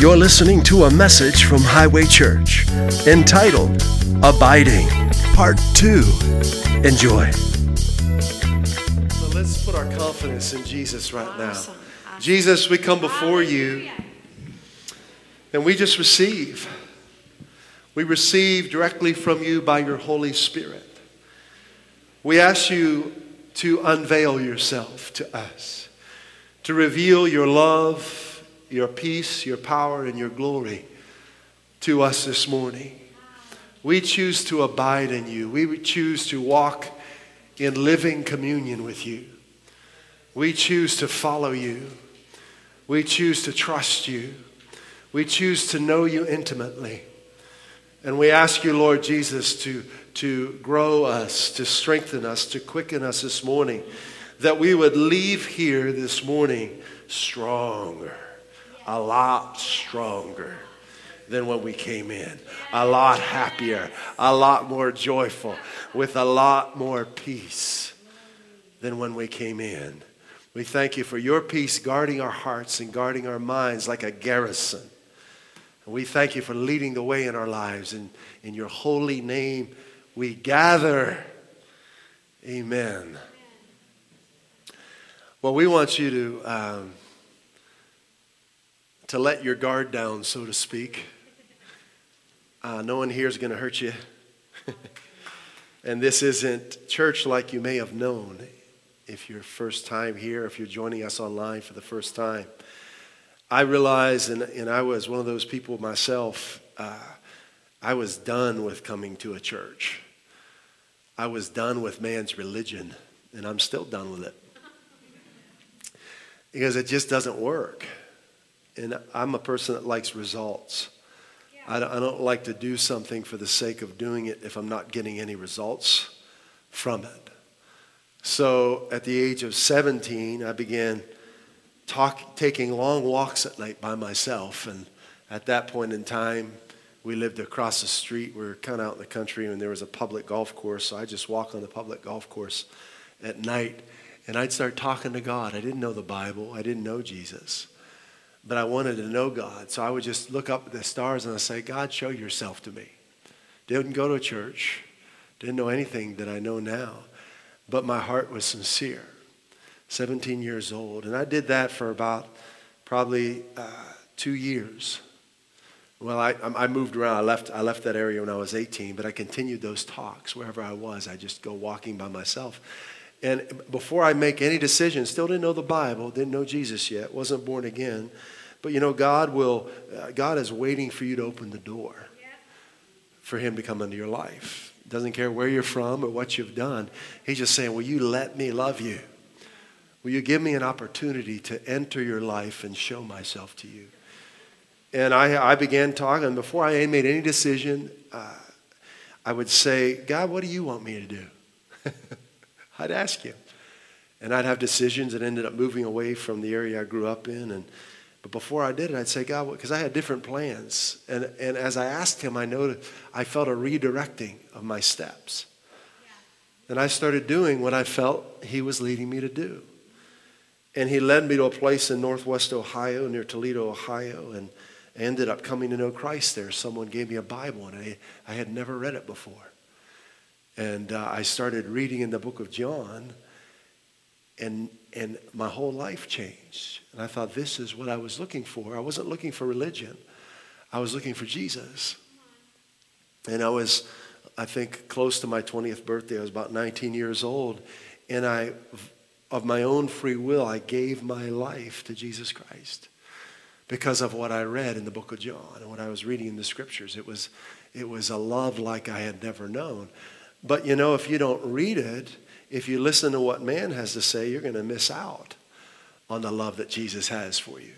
You're listening to a message from Highway Church entitled Abiding, Part 2. Enjoy. So let's put our confidence in Jesus right now. Jesus, we come before you and we just receive. We receive directly from you by your Holy Spirit. We ask you to unveil yourself to us, to reveal your love, your peace, your power, and your glory to us this morning. We choose to abide in you. We choose to walk in living communion with you. We choose to follow you. We choose to trust you. We choose to know you intimately. And we ask you, Lord Jesus, to, to grow us, to strengthen us, to quicken us this morning, that we would leave here this morning stronger, a lot stronger than when we came in, a lot happier, a lot more joyful, with a lot more peace than when we came in. We thank you for your peace guarding our hearts and guarding our minds like a garrison. And we thank you for leading the way in our lives. And in your holy name, we gather. Amen. Well, we want you to, um, to let your guard down, so to speak. Uh, no one here is going to hurt you. and this isn't church like you may have known if you're first time here, if you're joining us online for the first time. I realized, and, and I was one of those people myself, uh, I was done with coming to a church. I was done with man's religion, and I'm still done with it. Because it just doesn't work. And I'm a person that likes results. I don't, I don't like to do something for the sake of doing it if I'm not getting any results from it. So at the age of 17, I began talk, taking long walks at night by myself. And at that point in time, we lived across the street. We were kind of out in the country, and there was a public golf course. So I just walk on the public golf course at night, and I'd start talking to God. I didn't know the Bible, I didn't know Jesus, but I wanted to know God. So I would just look up at the stars and I'd say, God, show yourself to me. Didn't go to church, didn't know anything that I know now, but my heart was sincere. 17 years old. And I did that for about probably uh, two years. Well, I, I moved around. I left, I left that area when I was 18, but I continued those talks wherever I was. I just go walking by myself. And before I make any decision, still didn't know the Bible, didn't know Jesus yet, wasn't born again. But you know, God will, uh, God is waiting for you to open the door for Him to come into your life. Doesn't care where you're from or what you've done. He's just saying, Will you let me love you? Will you give me an opportunity to enter your life and show myself to you? And I, I began talking. Before I made any decision, uh, I would say, God, what do you want me to do? I'd ask him. And I'd have decisions that ended up moving away from the area I grew up in. And, but before I did it, I'd say, God, because I had different plans. And, and as I asked him, I noted, I felt a redirecting of my steps. And I started doing what I felt he was leading me to do. And he led me to a place in northwest Ohio, near Toledo, Ohio, and I ended up coming to know Christ there. Someone gave me a Bible, and I, I had never read it before. And uh, I started reading in the book of John, and, and my whole life changed. And I thought, this is what I was looking for. I wasn't looking for religion, I was looking for Jesus. And I was, I think, close to my 20th birthday. I was about 19 years old, and I of my own free will, I gave my life to Jesus Christ because of what I read in the book of John and what I was reading in the scriptures. It was, it was a love like I had never known. But you know, if you don't read it, if you listen to what man has to say, you're going to miss out on the love that Jesus has for you.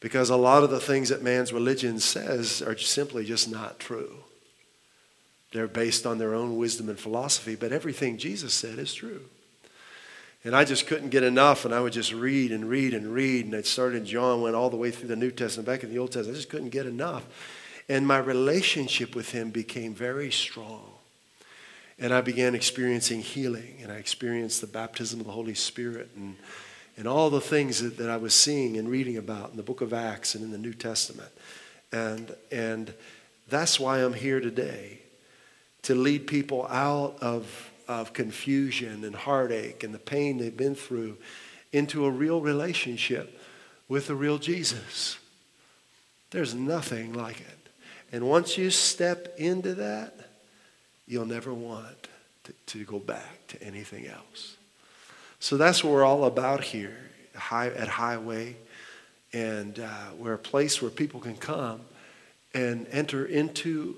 Because a lot of the things that man's religion says are simply just not true. They're based on their own wisdom and philosophy, but everything Jesus said is true. And I just couldn't get enough, and I would just read and read and read. And I started in John, went all the way through the New Testament, back in the Old Testament. I just couldn't get enough. And my relationship with him became very strong. And I began experiencing healing, and I experienced the baptism of the Holy Spirit. And, and all the things that, that I was seeing and reading about in the book of Acts and in the New Testament. And, and that's why I'm here today to lead people out of, of confusion and heartache and the pain they've been through into a real relationship with the real Jesus. There's nothing like it. And once you step into that, you'll never want to, to go back to anything else. So that's what we're all about here high, at Highway. And uh, we're a place where people can come and enter into,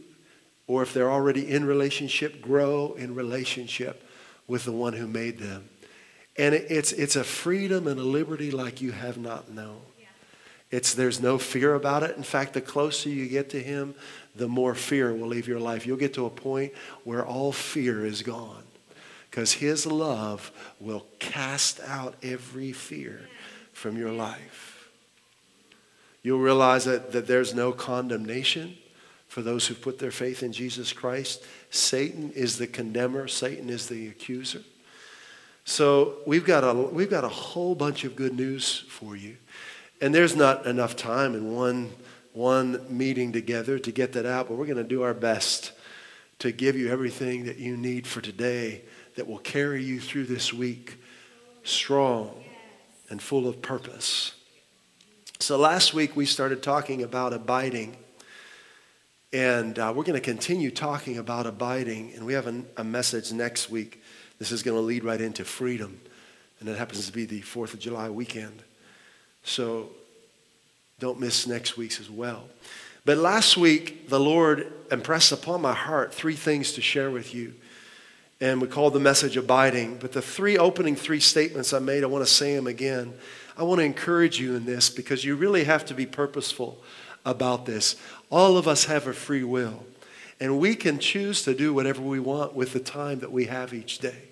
or if they're already in relationship, grow in relationship with the one who made them. And it, it's, it's a freedom and a liberty like you have not known. It's, there's no fear about it. In fact, the closer you get to Him, the more fear will leave your life. You'll get to a point where all fear is gone because His love will cast out every fear from your life. You'll realize that, that there's no condemnation for those who put their faith in Jesus Christ. Satan is the condemner, Satan is the accuser. So we've got a, we've got a whole bunch of good news for you. And there's not enough time in one, one meeting together to get that out, but we're going to do our best to give you everything that you need for today that will carry you through this week strong and full of purpose. So last week we started talking about abiding. And uh, we're going to continue talking about abiding. And we have a, a message next week. This is going to lead right into freedom. And it happens to be the 4th of July weekend. So don't miss next week's as well. But last week, the Lord impressed upon my heart three things to share with you. And we called the message abiding. But the three opening three statements I made, I want to say them again. I want to encourage you in this because you really have to be purposeful about this. All of us have a free will, and we can choose to do whatever we want with the time that we have each day.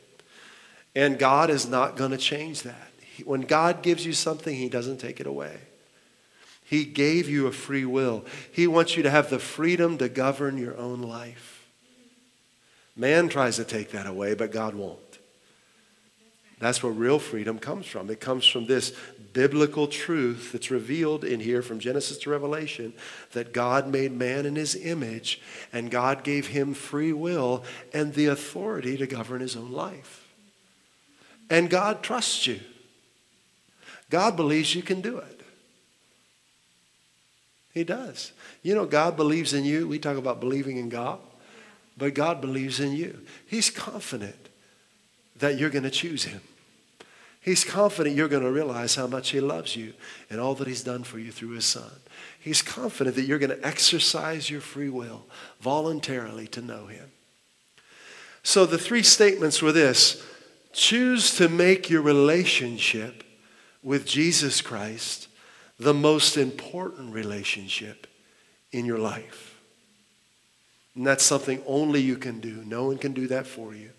And God is not going to change that. When God gives you something, He doesn't take it away. He gave you a free will. He wants you to have the freedom to govern your own life. Man tries to take that away, but God won't. That's where real freedom comes from. It comes from this biblical truth that's revealed in here from Genesis to Revelation that God made man in his image and God gave him free will and the authority to govern his own life. And God trusts you. God believes you can do it. He does. You know, God believes in you. We talk about believing in God, but God believes in you. He's confident that you're going to choose Him. He's confident you're going to realize how much He loves you and all that He's done for you through His Son. He's confident that you're going to exercise your free will voluntarily to know Him. So the three statements were this choose to make your relationship with Jesus Christ the most important relationship in your life. And that's something only you can do. No one can do that for you.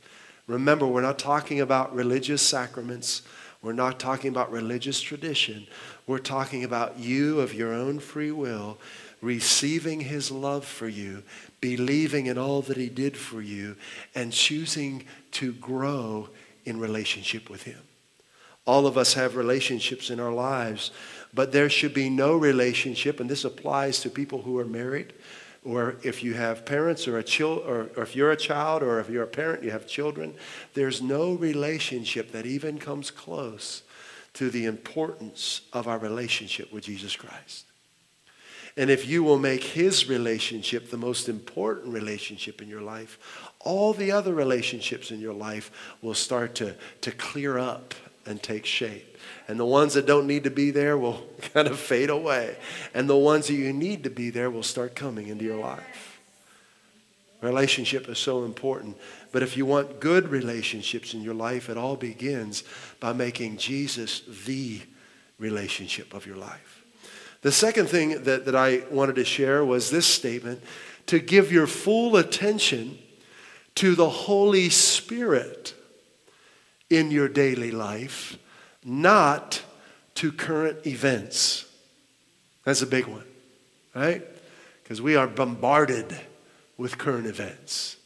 Remember, we're not talking about religious sacraments. We're not talking about religious tradition. We're talking about you of your own free will receiving his love for you, believing in all that he did for you, and choosing to grow in relationship with him. All of us have relationships in our lives, but there should be no relationship, and this applies to people who are married, or if you have parents or a child, or, or if you're a child, or if you're a parent, you have children. There's no relationship that even comes close to the importance of our relationship with Jesus Christ. And if you will make his relationship the most important relationship in your life, all the other relationships in your life will start to, to clear up and take shape. And the ones that don't need to be there will kind of fade away. And the ones that you need to be there will start coming into your life. Relationship is so important. But if you want good relationships in your life, it all begins by making Jesus the relationship of your life. The second thing that, that I wanted to share was this statement to give your full attention to the Holy Spirit in your daily life, not to current events. That's a big one, right? Because we are bombarded with current events.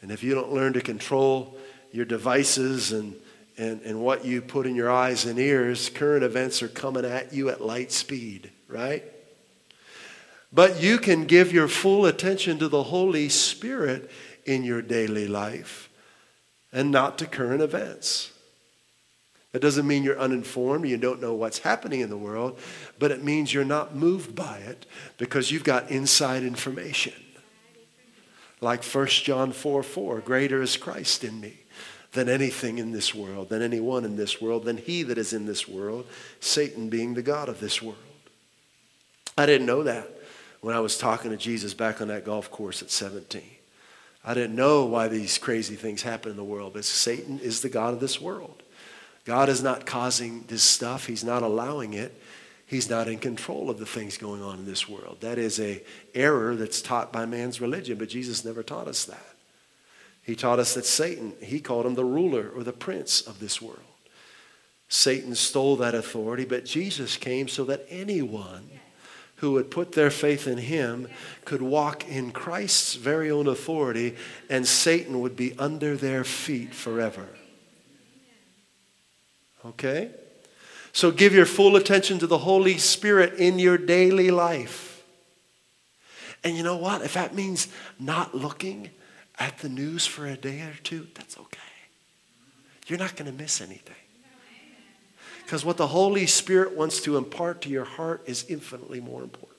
And if you don't learn to control your devices and and, and what you put in your eyes and ears, current events are coming at you at light speed, right? But you can give your full attention to the Holy Spirit in your daily life and not to current events. That doesn't mean you're uninformed, you don't know what's happening in the world, but it means you're not moved by it because you've got inside information. Like 1 John 4 4, greater is Christ in me than anything in this world, than anyone in this world, than he that is in this world, Satan being the God of this world. I didn't know that when I was talking to Jesus back on that golf course at 17. I didn't know why these crazy things happen in the world, but Satan is the God of this world. God is not causing this stuff, He's not allowing it. He's not in control of the things going on in this world. That is a error that's taught by man's religion, but Jesus never taught us that. He taught us that Satan, he called him the ruler or the prince of this world. Satan stole that authority, but Jesus came so that anyone who would put their faith in him could walk in Christ's very own authority, and Satan would be under their feet forever. Okay? So give your full attention to the Holy Spirit in your daily life. And you know what? If that means not looking at the news for a day or two, that's okay. You're not going to miss anything. Because what the Holy Spirit wants to impart to your heart is infinitely more important.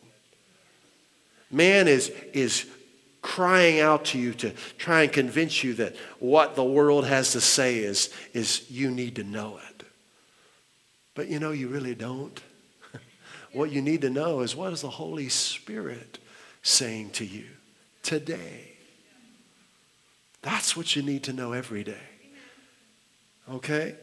Man is, is crying out to you to try and convince you that what the world has to say is, is you need to know it. But you know, you really don't. what you need to know is what is the Holy Spirit saying to you today? That's what you need to know every day. Okay?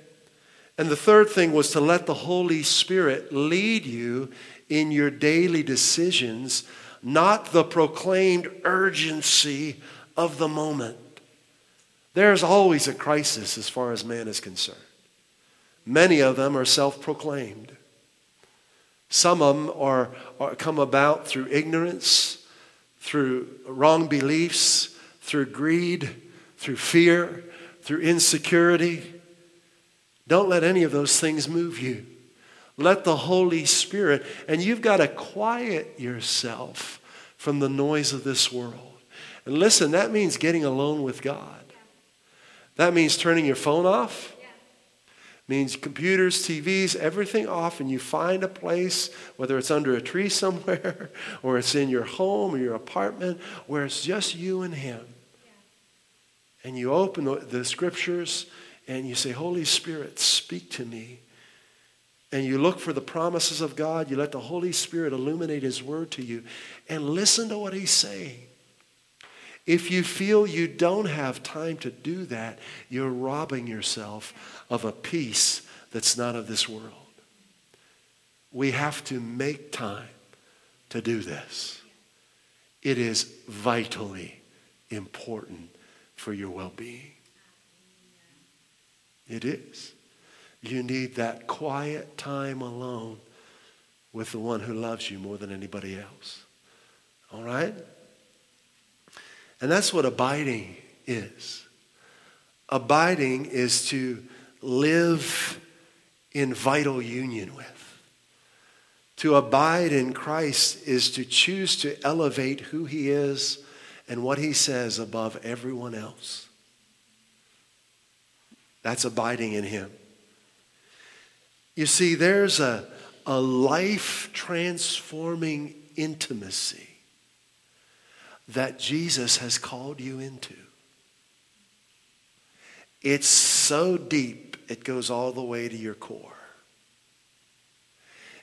And the third thing was to let the Holy Spirit lead you in your daily decisions, not the proclaimed urgency of the moment. There's always a crisis as far as man is concerned. Many of them are self proclaimed. Some of them are, are, come about through ignorance, through wrong beliefs, through greed, through fear, through insecurity. Don't let any of those things move you. Let the Holy Spirit, and you've got to quiet yourself from the noise of this world. And listen, that means getting alone with God. That means turning your phone off means computers, TVs, everything off, and you find a place, whether it's under a tree somewhere or it's in your home or your apartment, where it's just you and Him. And you open the, the scriptures and you say, Holy Spirit, speak to me. And you look for the promises of God. You let the Holy Spirit illuminate His word to you and listen to what He's saying. If you feel you don't have time to do that, you're robbing yourself of a peace that's not of this world. We have to make time to do this. It is vitally important for your well being. It is. You need that quiet time alone with the one who loves you more than anybody else. All right? And that's what abiding is. Abiding is to live in vital union with. To abide in Christ is to choose to elevate who he is and what he says above everyone else. That's abiding in him. You see, there's a, a life transforming intimacy that Jesus has called you into. It's so deep, it goes all the way to your core.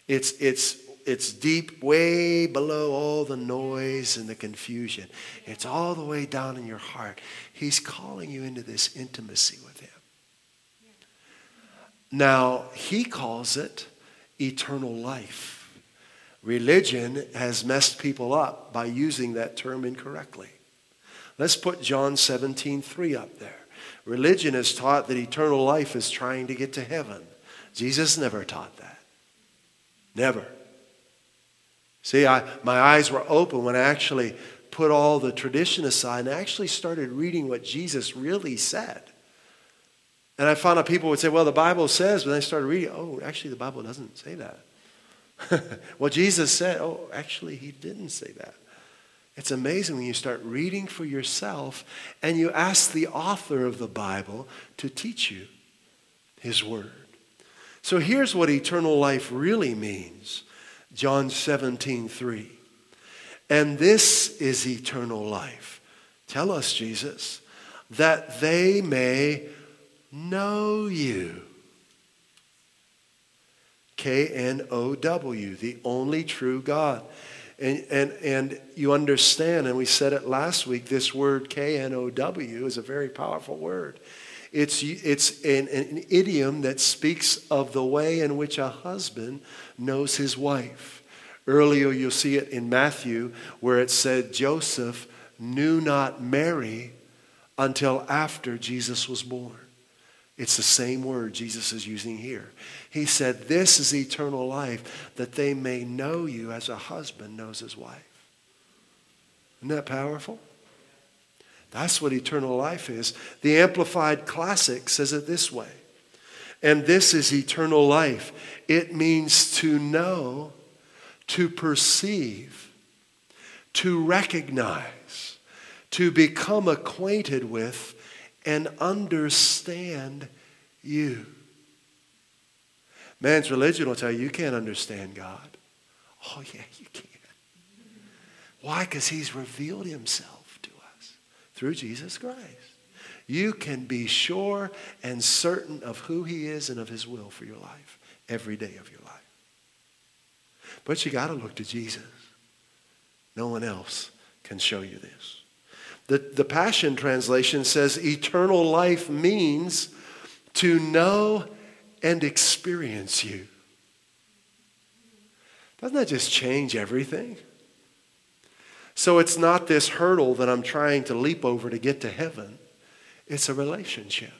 It's, it's, it's deep, way below all the noise and the confusion. It's all the way down in your heart. He's calling you into this intimacy with Him. Now, He calls it eternal life. Religion has messed people up by using that term incorrectly. Let's put John 17, 3 up there. Religion has taught that eternal life is trying to get to heaven. Jesus never taught that. Never. See, I, my eyes were open when I actually put all the tradition aside and actually started reading what Jesus really said. And I found out people would say, well, the Bible says, but then I started reading, oh, actually, the Bible doesn't say that. well, Jesus said, oh, actually, he didn't say that. It's amazing when you start reading for yourself and you ask the author of the Bible to teach you his word. So here's what eternal life really means John 17, 3. And this is eternal life. Tell us, Jesus, that they may know you. K N O W, the only true God. And, and, and you understand, and we said it last week, this word K N O W is a very powerful word. It's, it's an, an idiom that speaks of the way in which a husband knows his wife. Earlier, you'll see it in Matthew where it said Joseph knew not Mary until after Jesus was born. It's the same word Jesus is using here. He said, This is eternal life, that they may know you as a husband knows his wife. Isn't that powerful? That's what eternal life is. The Amplified Classic says it this way. And this is eternal life. It means to know, to perceive, to recognize, to become acquainted with, and understand you. Man's religion will tell you you can't understand God. Oh, yeah, you can. Why? Because he's revealed himself to us through Jesus Christ. You can be sure and certain of who he is and of his will for your life every day of your life. But you got to look to Jesus. No one else can show you this. The, the Passion Translation says eternal life means to know and experience you. Doesn't that just change everything? So it's not this hurdle that I'm trying to leap over to get to heaven. It's a relationship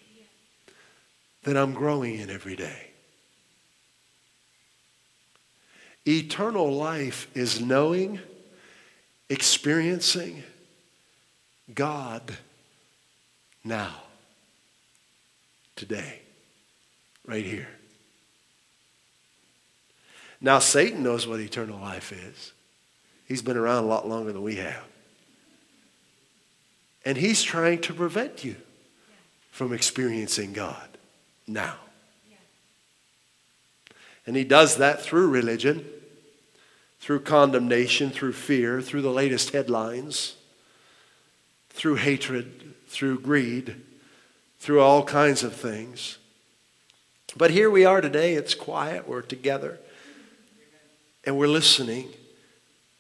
that I'm growing in every day. Eternal life is knowing, experiencing God now today, right here. Now, Satan knows what eternal life is. He's been around a lot longer than we have. And he's trying to prevent you from experiencing God now. And he does that through religion, through condemnation, through fear, through the latest headlines, through hatred, through greed, through all kinds of things. But here we are today. It's quiet. We're together. And we're listening.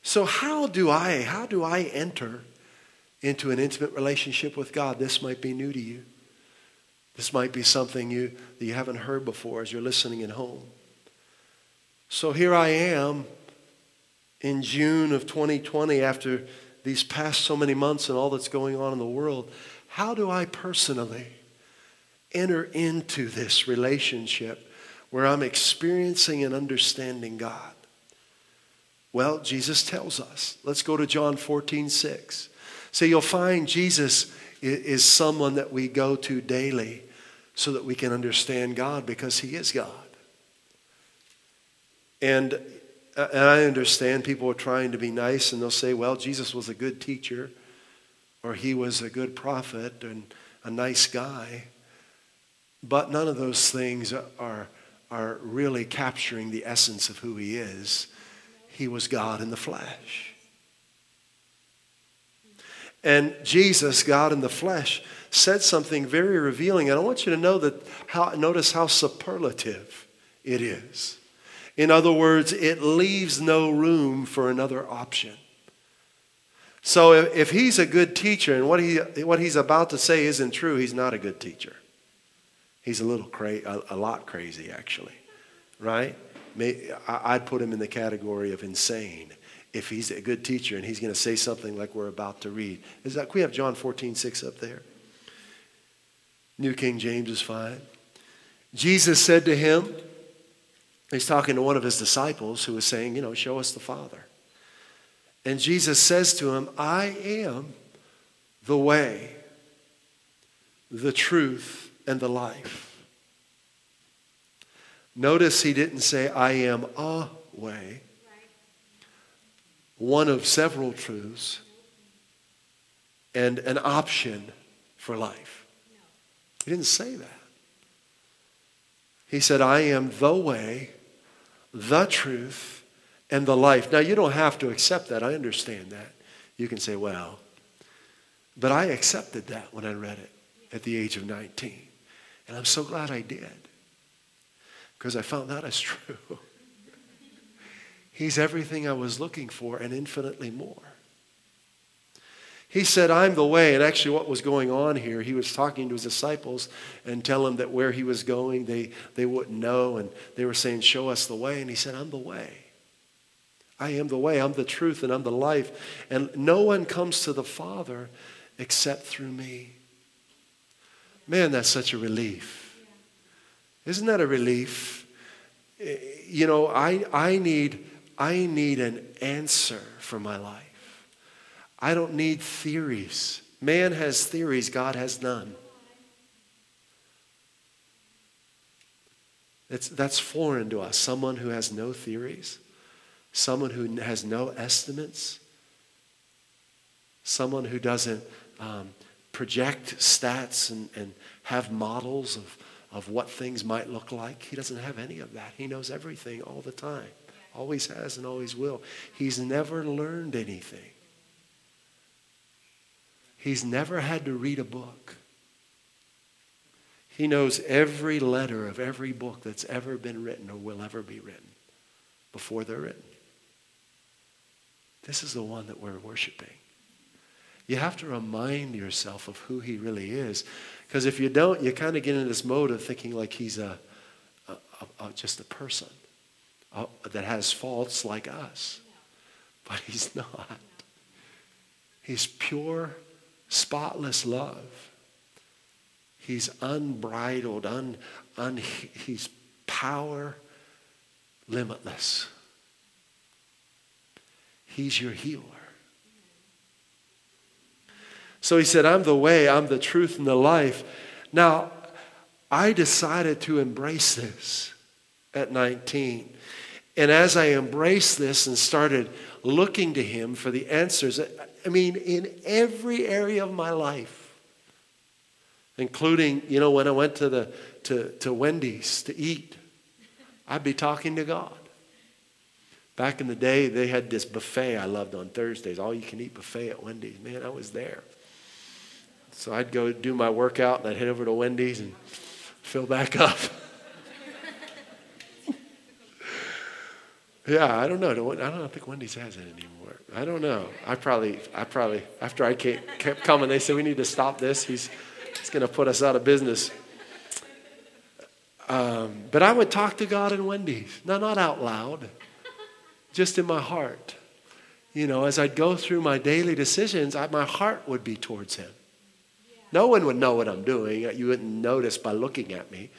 So how do I how do I enter into an intimate relationship with God? This might be new to you. This might be something you that you haven't heard before as you're listening at home. So here I am in June of 2020 after these past so many months and all that's going on in the world. How do I personally enter into this relationship where I'm experiencing and understanding God? Well, Jesus tells us. Let's go to John 14, 6. So you'll find Jesus is someone that we go to daily so that we can understand God because he is God. And, and I understand people are trying to be nice and they'll say, well, Jesus was a good teacher or he was a good prophet and a nice guy. But none of those things are, are really capturing the essence of who he is. He was God in the flesh. And Jesus, God in the flesh, said something very revealing. And I want you to know that how, notice how superlative it is. In other words, it leaves no room for another option. So if, if he's a good teacher and what, he, what he's about to say isn't true, he's not a good teacher. He's a little crazy, a, a, lot crazy, actually, right? May, I, I'd put him in the category of insane if he's a good teacher and he's going to say something like we're about to read. Is that, we have John 14, 6 up there? New King James is fine. Jesus said to him, He's talking to one of his disciples who was saying, You know, show us the Father. And Jesus says to him, I am the way, the truth, and the life. Notice he didn't say, I am a way, one of several truths, and an option for life. He didn't say that. He said, I am the way, the truth, and the life. Now, you don't have to accept that. I understand that. You can say, well, but I accepted that when I read it at the age of 19. And I'm so glad I did because I found that is true. He's everything I was looking for and infinitely more. He said, I'm the way. And actually, what was going on here, he was talking to his disciples and telling them that where he was going, they, they wouldn't know. And they were saying, Show us the way. And he said, I'm the way. I am the way. I'm the truth and I'm the life. And no one comes to the Father except through me. Man, that's such a relief. Isn't that a relief? Eh, you know, I, I, need, I need an answer for my life. I don't need theories. Man has theories, God has none. It's, that's foreign to us. Someone who has no theories, someone who has no estimates, someone who doesn't um, project stats and, and have models of, of what things might look like. He doesn't have any of that. He knows everything all the time, always has and always will. He's never learned anything. He's never had to read a book. He knows every letter of every book that's ever been written or will ever be written before they're written. This is the one that we're worshiping. You have to remind yourself of who he really is. Because if you don't, you kind of get in this mode of thinking like he's a, a, a just a person uh, that has faults like us. But he's not. He's pure spotless love. He's unbridled, un, un, he's power limitless. He's your healer. So he said, I'm the way, I'm the truth, and the life. Now, I decided to embrace this at 19. And as I embraced this and started looking to him for the answers, I mean, in every area of my life, including, you know, when I went to, the, to, to Wendy's to eat, I'd be talking to God. Back in the day, they had this buffet I loved on Thursdays, all you can eat buffet at Wendy's. Man, I was there. So I'd go do my workout and I'd head over to Wendy's and fill back up. Yeah, I don't know. I don't think Wendy's has it anymore. I don't know. I probably, I probably, after I kept coming, they said, we need to stop this. He's, he's going to put us out of business. Um, but I would talk to God in Wendy's. Now, not out loud, just in my heart. You know, as I'd go through my daily decisions, I, my heart would be towards Him. No one would know what I'm doing. You wouldn't notice by looking at me.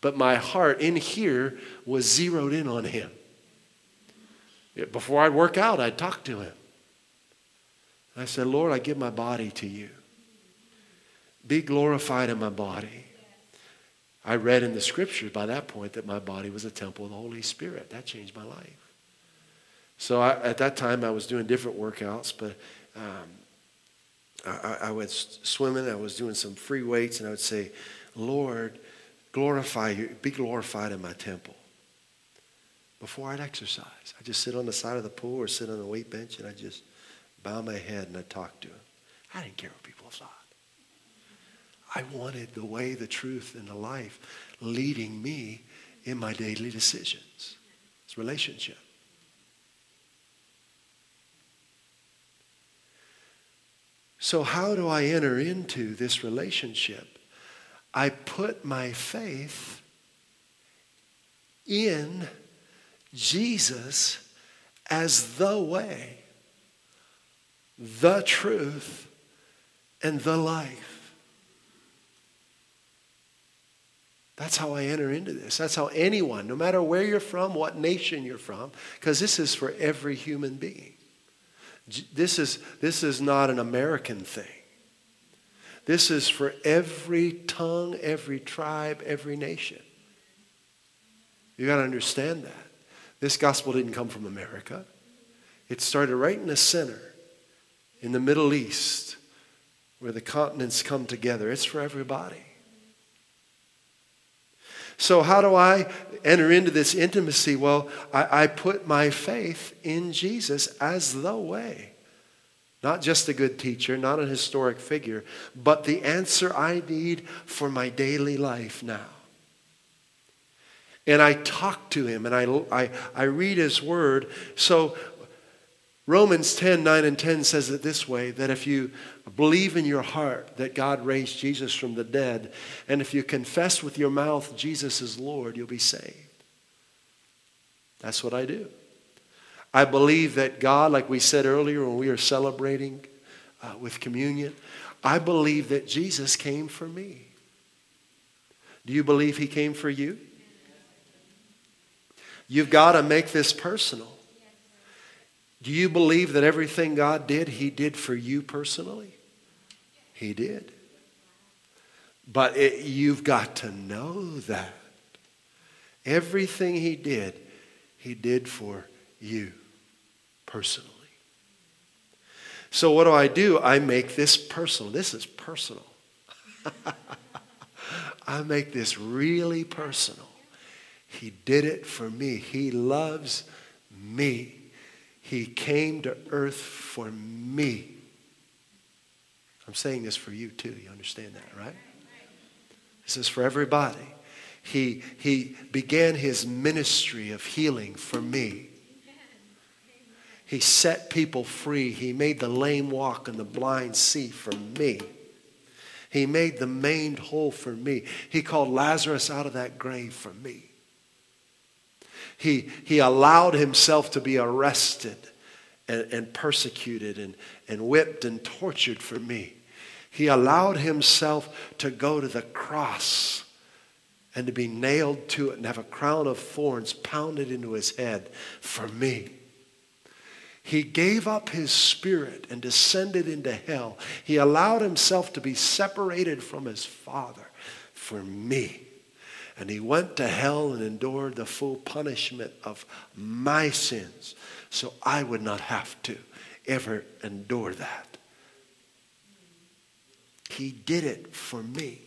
But my heart in here was zeroed in on Him. Before I'd work out, I'd talk to him. I said, Lord, I give my body to you. Be glorified in my body. I read in the scriptures by that point that my body was a temple of the Holy Spirit. That changed my life. So I, at that time, I was doing different workouts, but um, I, I was swimming. I was doing some free weights, and I would say, Lord, glorify you, be glorified in my temple before I'd exercise. I'd just sit on the side of the pool or sit on the weight bench and I'd just bow my head and I'd talk to him. I didn't care what people thought. I wanted the way, the truth, and the life leading me in my daily decisions. It's relationship. So, how do I enter into this relationship? I put my faith in Jesus as the way, the truth, and the life. That's how I enter into this. That's how anyone, no matter where you're from, what nation you're from, because this is for every human being. This is, this is not an American thing. This is for every tongue, every tribe, every nation. You got to understand that. This gospel didn't come from America. It started right in the center, in the Middle East, where the continents come together. It's for everybody. So, how do I enter into this intimacy? Well, I, I, put my faith in Jesus as the way. Not just a good teacher, not a historic figure, but the answer I need for my daily life now. And I talk to him and I, I, I read his word. So, Romans 10 9 and 10 says it this way that if you believe in your heart that God raised Jesus from the dead, and if you confess with your mouth Jesus is Lord, you'll be saved. That's what I do. I believe that God, like we said earlier when we were celebrating uh, with communion, I believe that Jesus came for me. Do you believe he came for you? You've got to make this personal. Do you believe that everything God did, He did for you personally? He did. But it, you've got to know that. Everything He did, He did for you personally. So, what do I do? I make this personal. This is personal. I make this really personal. He did it for me. He loves me. He came to earth for me. I'm saying this for you too. You understand that, right? This is for everybody. He, he began his ministry of healing for me. He set people free. He made the lame walk and the blind see for me. He made the maimed whole for me. He called Lazarus out of that grave for me. He, he allowed himself to be arrested and, and persecuted and, and whipped and tortured for me. He allowed himself to go to the cross and to be nailed to it and have a crown of thorns pounded into his head for me. He gave up his spirit and descended into hell. He allowed himself to be separated from his Father for me. And he went to hell and endured the full punishment of my sins so I would not have to ever endure that. He did it for me.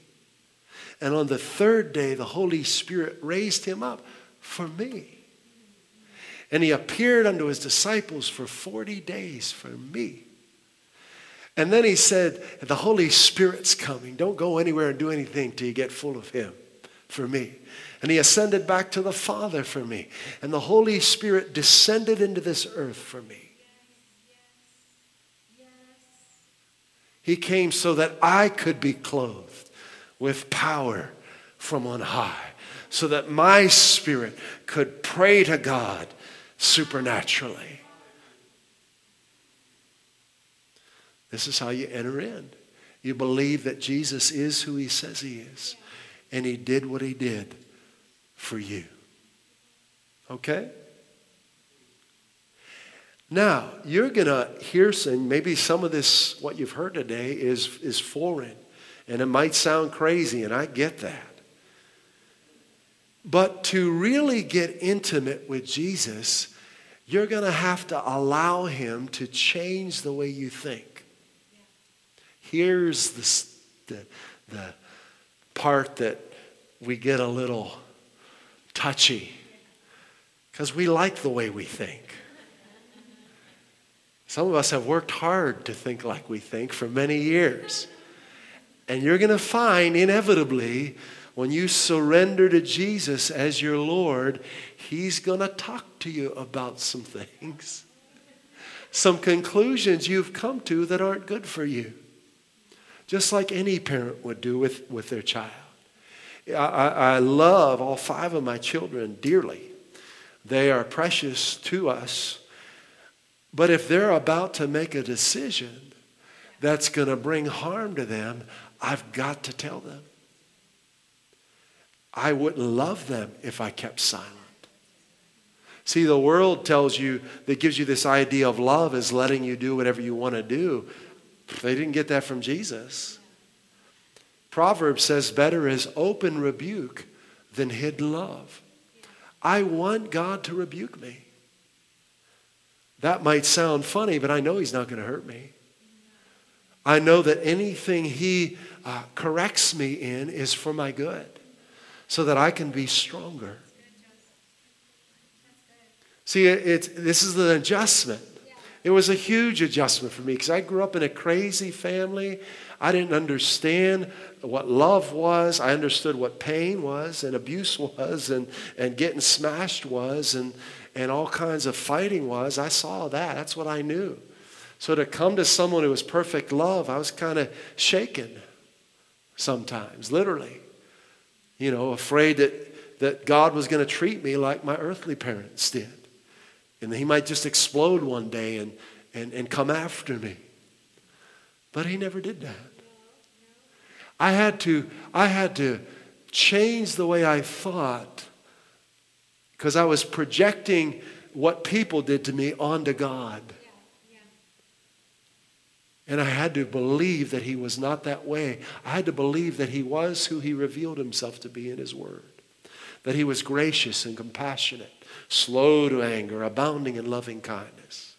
And on the third day, the Holy Spirit raised him up for me. And he appeared unto his disciples for 40 days for me. And then he said, The Holy Spirit's coming. Don't go anywhere and do anything till you get full of him for me. And he ascended back to the Father for me. And the Holy Spirit descended into this earth for me. He came so that I could be clothed with power from on high, so that my spirit could pray to God supernaturally. This is how you enter in. You believe that Jesus is who he says he is and he did what he did for you. Okay? Now, you're going to hear some, maybe some of this, what you've heard today, is, is foreign. And it might sound crazy, and I get that. But to really get intimate with Jesus, you're going to have to allow him to change the way you think. Here's the, the, the part that we get a little touchy because we like the way we think. Some of us have worked hard to think like we think for many years. And you're going to find, inevitably, when you surrender to Jesus as your Lord, He's going to talk to you about some things, some conclusions you've come to that aren't good for you just like any parent would do with, with their child. I, I love all five of my children dearly. They are precious to us. But if they're about to make a decision that's going to bring harm to them, I've got to tell them. I wouldn't love them if I kept silent. See, the world tells you, that gives you this idea of love as letting you do whatever you want to do. They didn't get that from Jesus. Proverbs says better is open rebuke than hidden love. I want God to rebuke me. That might sound funny, but I know He's not going to hurt me. I know that anything He uh, corrects me in is for my good so that I can be stronger. See, it, it, this is an adjustment. It was a huge adjustment for me because I grew up in a crazy family. I didn't understand what love was. I understood what pain was and abuse was and, and getting smashed was and, and all kinds of fighting was. I saw that. That's what I knew. So to come to someone who was perfect love, I was kind of shaken sometimes, literally. You know, afraid that, that God was going to treat me like my earthly parents did. And he might just explode one day and, and, and come after me. But he never did that. I had to, I had to change the way I thought because I was projecting what people did to me onto God. And I had to believe that he was not that way. I had to believe that he was who he revealed himself to be in his word. That he was gracious and compassionate, slow to anger, abounding in loving kindness.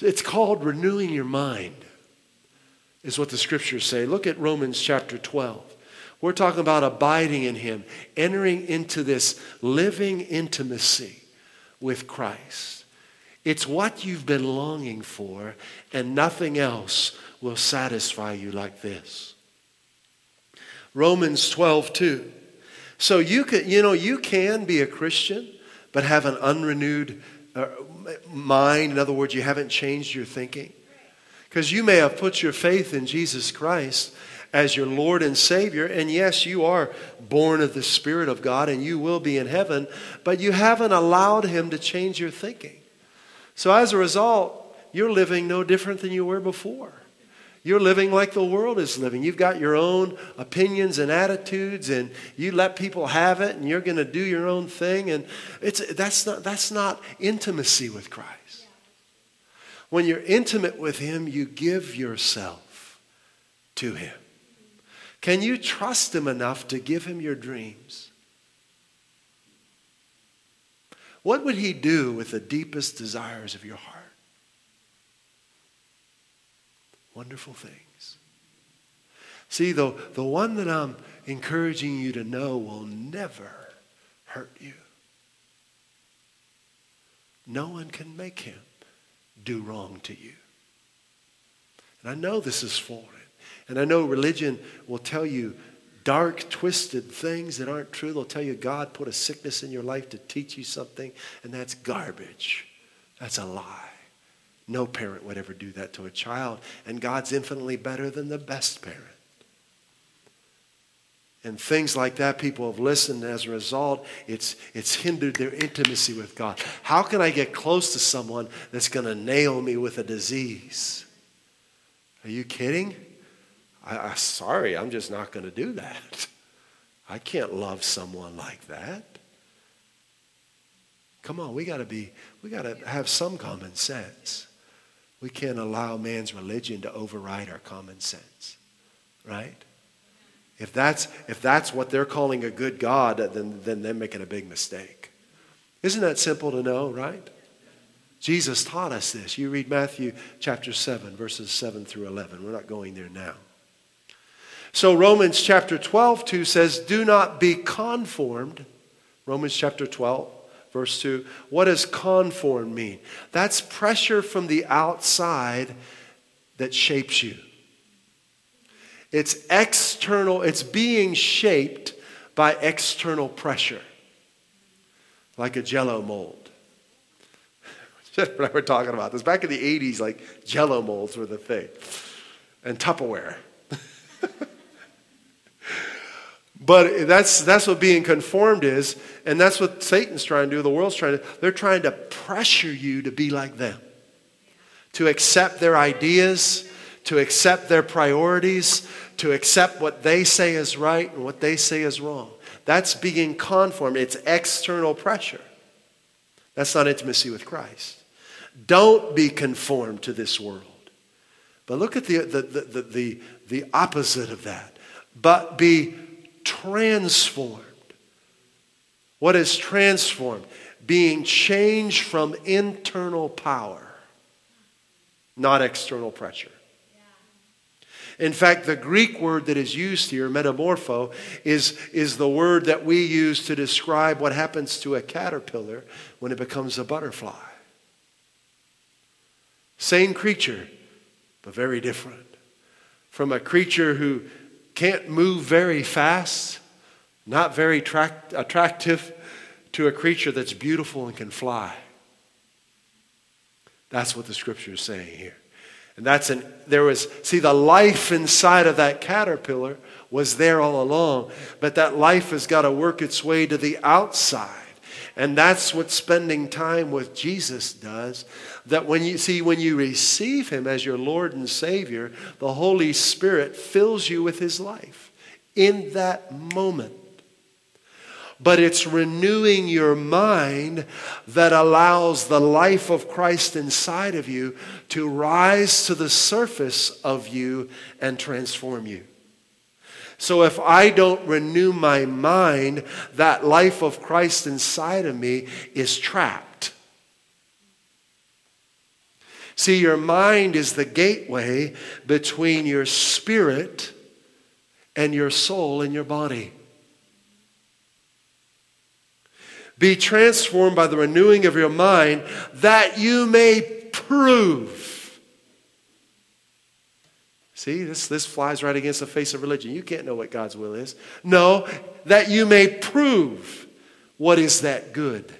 It's called renewing your mind is what the scriptures say. Look at Romans chapter 12. We're talking about abiding in Him, entering into this living intimacy with Christ. It's what you've been longing for, and nothing else will satisfy you like this. Romans 12, 2. So you can, you know, you can be a Christian, but have an unrenewed uh, mind. In other words, you haven't changed your thinking. Because you may have put your faith in Jesus Christ as your Lord and Savior, and yes, you are born of the Spirit of God and you will be in heaven, but you haven't allowed Him to change your thinking. So as a result, you're living no different than you were before. You're living like the world is living. You've got your own opinions and attitudes, and you let people have it, and you're going to do your own thing. And it's, that's, not, that's not intimacy with Christ. When you're intimate with Him, you give yourself to Him. Can you trust Him enough to give Him your dreams? What would He do with the deepest desires of your heart? Wonderful things. See, the, the one that I'm encouraging you to know will never hurt you. No one can make him do wrong to you. And I know this is foreign. And I know religion will tell you dark, twisted things that aren't true. They'll tell you God put a sickness in your life to teach you something, and that's garbage. That's a lie. No parent would ever do that to a child, and God's infinitely better than the best parent and things like that, people have listened. As a result, it's, it's hindered their intimacy with God. How can I get close to someone that's going to nail me with a disease? Are you kidding? I, I sorry, I'm just not going to do that. I can't love someone like that. Come on, we got to be, we got to have some common sense. We can't allow man's religion to override our common sense, right? If that's, if that's what they're calling a good God, then, then they're making a big mistake. Isn't that simple to know, right? Jesus taught us this. You read Matthew chapter 7, verses 7 through 11. We're not going there now. So Romans chapter 12, 2 says, Do not be conformed. Romans chapter 12, verse 2. What does conform mean? That's pressure from the outside that shapes you. It's external, it's being shaped by external pressure, like a jello mold. what I were talking about this. Back in the 80s, like jello molds were the thing, and Tupperware. but that's, that's what being conformed is, and that's what Satan's trying to do, the world's trying to They're trying to pressure you to be like them, to accept their ideas, to accept their priorities, to accept what they say is right and what they say is wrong. That's being conformed. It's external pressure. That's not intimacy with Christ. Don't be conformed to this world. But look at the, the, the, the, the opposite of that. But be transformed. What is transformed? Being changed from internal power, not external pressure. In fact, the Greek word that is used here, metamorpho, is, is the word that we use to describe what happens to a caterpillar when it becomes a butterfly. Same creature, but very different. From a creature who can't move very fast, not very tract- attractive, to a creature that's beautiful and can fly. That's what the scripture is saying here. And that's an, there was, see, the life inside of that caterpillar was there all along, but that life has got to work its way to the outside. And that's what spending time with Jesus does. That when you see, when you receive Him as your Lord and Savior, the Holy Spirit fills you with His life in that moment but it's renewing your mind that allows the life of Christ inside of you to rise to the surface of you and transform you. So if I don't renew my mind, that life of Christ inside of me is trapped. See, your mind is the gateway between your spirit and your soul and your body. Be transformed by the renewing of your mind that you may prove. See, this, this flies right against the face of religion. You can't know what God's will is. No, that you may prove what is that good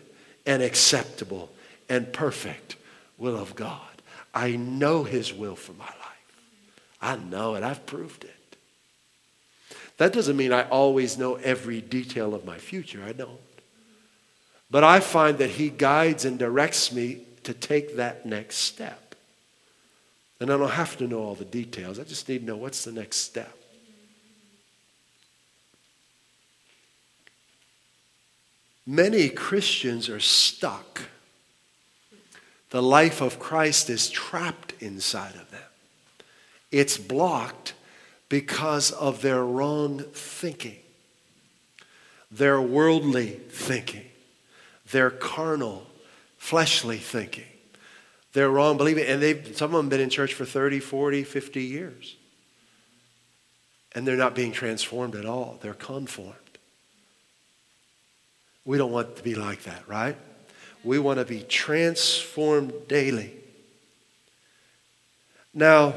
and acceptable and perfect will of God. I know His will for my life. I know it. I've proved it. That doesn't mean I always know every detail of my future. I don't. But I find that He guides and directs me to take that next step. And I don't have to know all the details. I just need to know what's the next step. Many Christians are stuck. The life of Christ is trapped inside of them. It's blocked because of their wrong thinking, their worldly thinking their carnal, fleshly thinking. They're wrong believing. And they've, some of them been in church for 30, 40, 50 years. And they're not being transformed at all. They're conformed. We don't want to be like that, right? We want to be transformed daily. Now,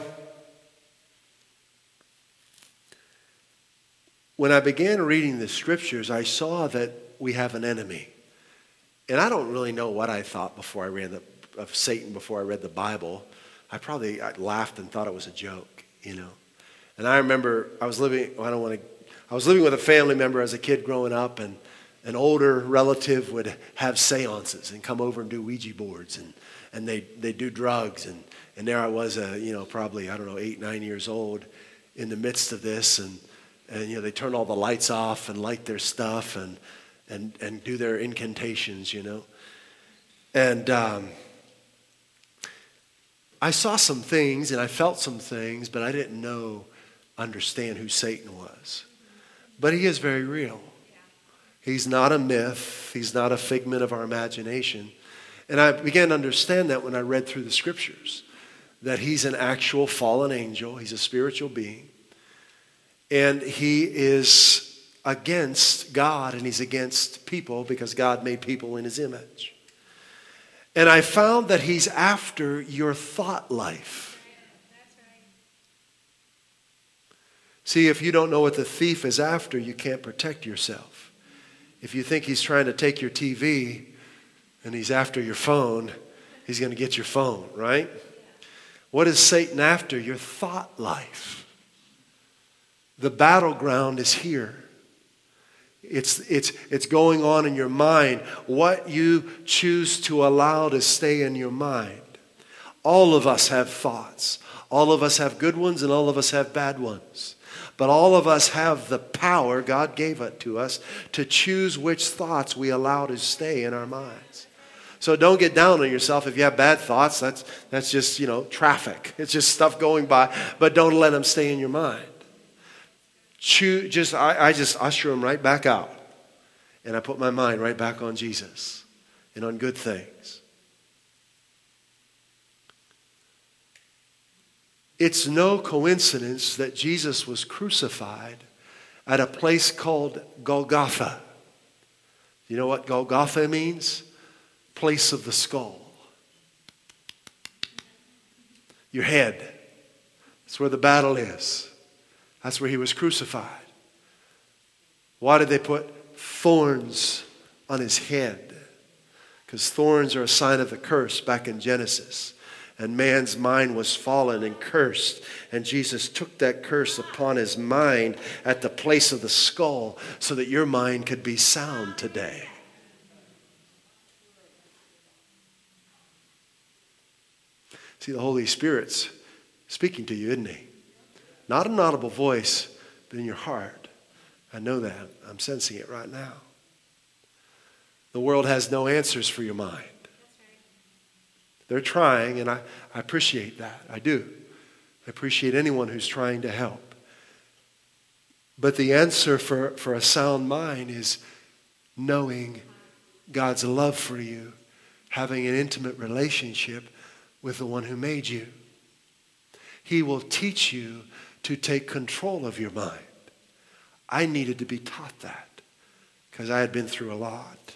when I began reading the scriptures, I saw that we have an enemy. And I don't really know what I thought before I read the, of Satan before I read the Bible. I probably I laughed and thought it was a joke, you know. And I remember I was living. Well, I don't want to. I was living with a family member as a kid growing up, and an older relative would have seances and come over and do Ouija boards, and and they they do drugs, and and there I was, a, uh, you know, probably I don't know eight nine years old, in the midst of this, and and you know they turn all the lights off and light their stuff, and and, and do their incantations, you know. And um, I saw some things and I felt some things, but I didn't know, understand who Satan was. But he is very real. He's not a myth, he's not a figment of our imagination. And I began to understand that when I read through the scriptures that he's an actual fallen angel, he's a spiritual being, and he is against God and he's against people because God made people in his image. And I found that he's after your thought life. See, if you don't know what the thief is after, you can't protect yourself. If you think he's trying to take your TV and he's after your phone, he's going to get your phone, right? What is Satan after? Your thought life. The battleground is here. It's, it's, it's going on in your mind. What you choose to allow to stay in your mind. All of us have thoughts. All of us have good ones and all of us have bad ones. But all of us have the power, God gave it to us, to choose which thoughts we allow to stay in our minds. So don't get down on yourself if you have bad thoughts. That's, that's just, you know, traffic. It's just stuff going by. But don't let them stay in your mind chew, just I, I just usher them right back out. and I put my mind right back on Jesus and on good things. It's no coincidence that Jesus was crucified at a place called Golgotha. You know what Golgotha means? Place of the skull. Your head. That's where the battle is. That's where he was crucified. Why did they put thorns on his head? Because thorns are a sign of the curse back in Genesis and man's mind was fallen and cursed. And Jesus took that curse upon his mind at the place of the skull so that your mind could be sound today. See, the Holy Spirit's speaking to you, isn't he? Not an audible voice, but in your heart. I know that. I'm sensing it right now. The world has no answers for your mind. They're trying, and I, I appreciate that. I do. I appreciate anyone who's trying to help. But the answer for, for a sound mind is knowing God's love for you, having an intimate relationship with the one who made you. He will teach you to take control of your mind. I needed to be taught that because I had been through a lot.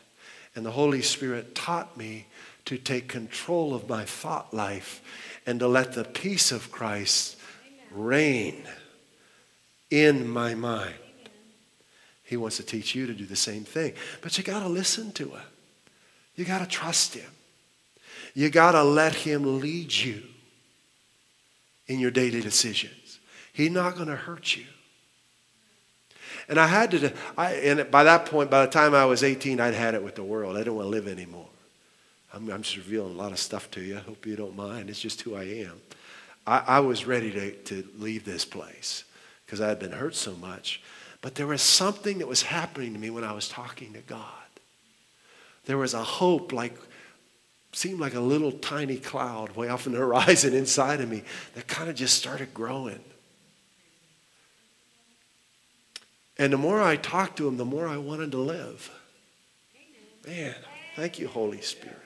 And the Holy Spirit taught me to take control of my thought life and to let the peace of Christ reign in my mind. He wants to teach you to do the same thing. But you got to listen to him. You got to trust him. You got to let him lead you in your daily decisions. He's not going to hurt you. And I had to, I, and by that point, by the time I was 18, I'd had it with the world. I didn't want to live anymore. I'm, I'm just revealing a lot of stuff to you. I hope you don't mind. It's just who I am. I, I was ready to, to leave this place because I had been hurt so much. But there was something that was happening to me when I was talking to God. There was a hope, like, seemed like a little tiny cloud way off in the horizon inside of me that kind of just started growing. And the more I talked to him, the more I wanted to live. Man, thank you, Holy Spirit.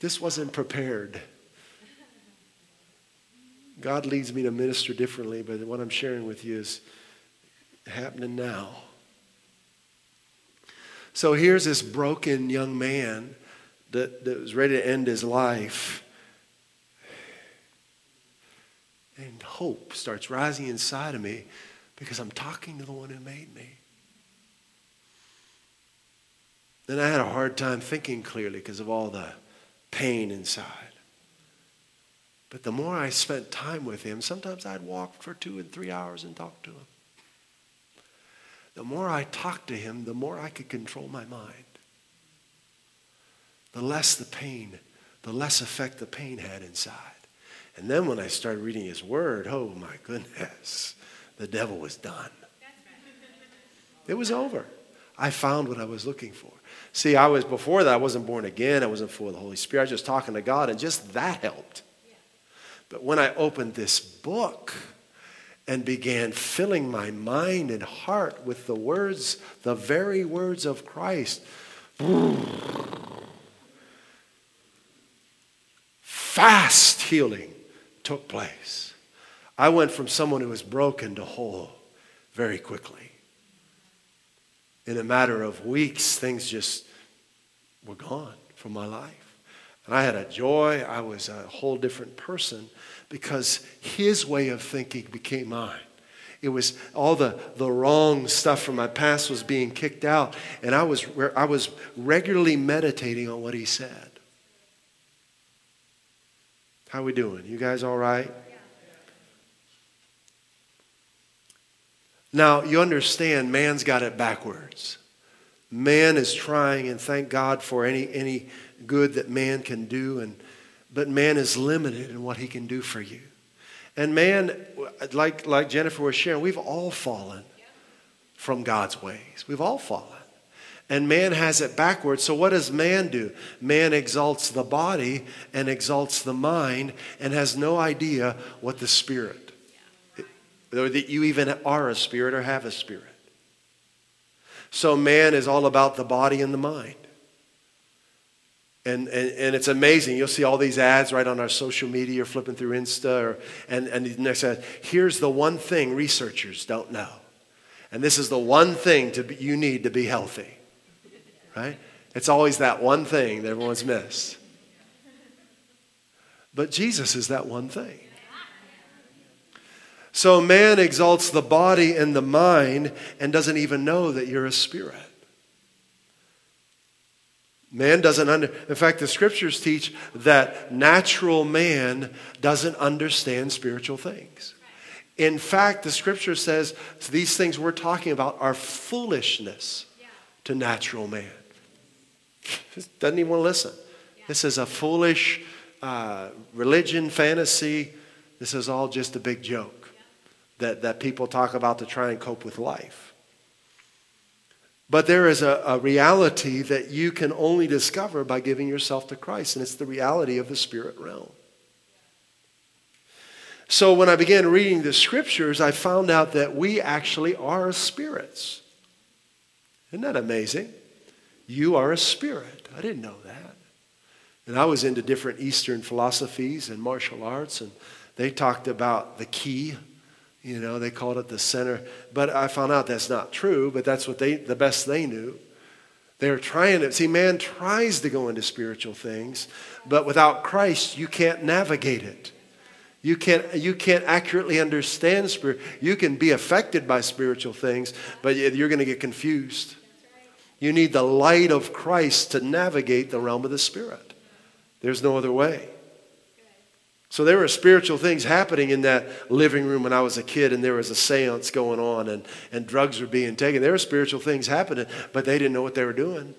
This wasn't prepared. God leads me to minister differently, but what I'm sharing with you is happening now. So here's this broken young man that, that was ready to end his life. And hope starts rising inside of me because I'm talking to the one who made me. Then I had a hard time thinking clearly because of all the pain inside. But the more I spent time with him, sometimes I'd walk for two and three hours and talk to him. The more I talked to him, the more I could control my mind. The less the pain, the less effect the pain had inside. And then when I started reading his word, oh my goodness, the devil was done. It was over. I found what I was looking for. See, I was before that, I wasn't born again. I wasn't full of the Holy Spirit. I was just talking to God, and just that helped. But when I opened this book and began filling my mind and heart with the words, the very words of Christ, fast healing took place. I went from someone who was broken to whole very quickly. In a matter of weeks, things just were gone from my life. And I had a joy. I was a whole different person because his way of thinking became mine. It was all the, the wrong stuff from my past was being kicked out. And I was, I was regularly meditating on what he said. How we doing? You guys all right? Now, you understand man's got it backwards. Man is trying, and thank God for any, any good that man can do, and, but man is limited in what he can do for you. And man, like, like Jennifer was sharing, we've all fallen from God's ways. We've all fallen. And man has it backwards. So, what does man do? Man exalts the body and exalts the mind and has no idea what the spirit, or that you even are a spirit or have a spirit. So man is all about the body and the mind. And, and, and it's amazing. You'll see all these ads right on our social media. Flipping through Insta, or, and, and the next ad, here's the one thing researchers don't know. And this is the one thing to be, you need to be healthy. Right? It's always that one thing that everyone's missed. But Jesus is that one thing. So man exalts the body and the mind and doesn't even know that you're a spirit. Man doesn't under, in fact, the scriptures teach that natural man doesn't understand spiritual things. In fact, the scripture says these things we're talking about are foolishness to natural man. Doesn't even want to listen. This is a foolish uh, religion, fantasy. This is all just a big joke that, that people talk about to try and cope with life. But there is a, a, reality that you can only discover by giving yourself to Christ, and it's the reality of the spirit realm. So when I began reading the scriptures, I found out that we actually are spirits. Isn't that amazing? You are a spirit. I didn't know that. And I was into different Eastern philosophies and martial arts, and they talked about the ki, you know, they called it the center. But I found out that's not true, but that's what they, the best they knew. They're trying to, see, man tries to go into spiritual things, but without Christ, you can't navigate it. You can't, you can't accurately understand spirit. You can be affected by spiritual things, but you're going to get confused. You need the light of Christ to navigate the realm of the spirit. There's no other way. So there were spiritual things happening in that living room when I was a kid, and there was a seance going on, and, and drugs were being taken. There were spiritual things happening, but they didn't know what they were doing.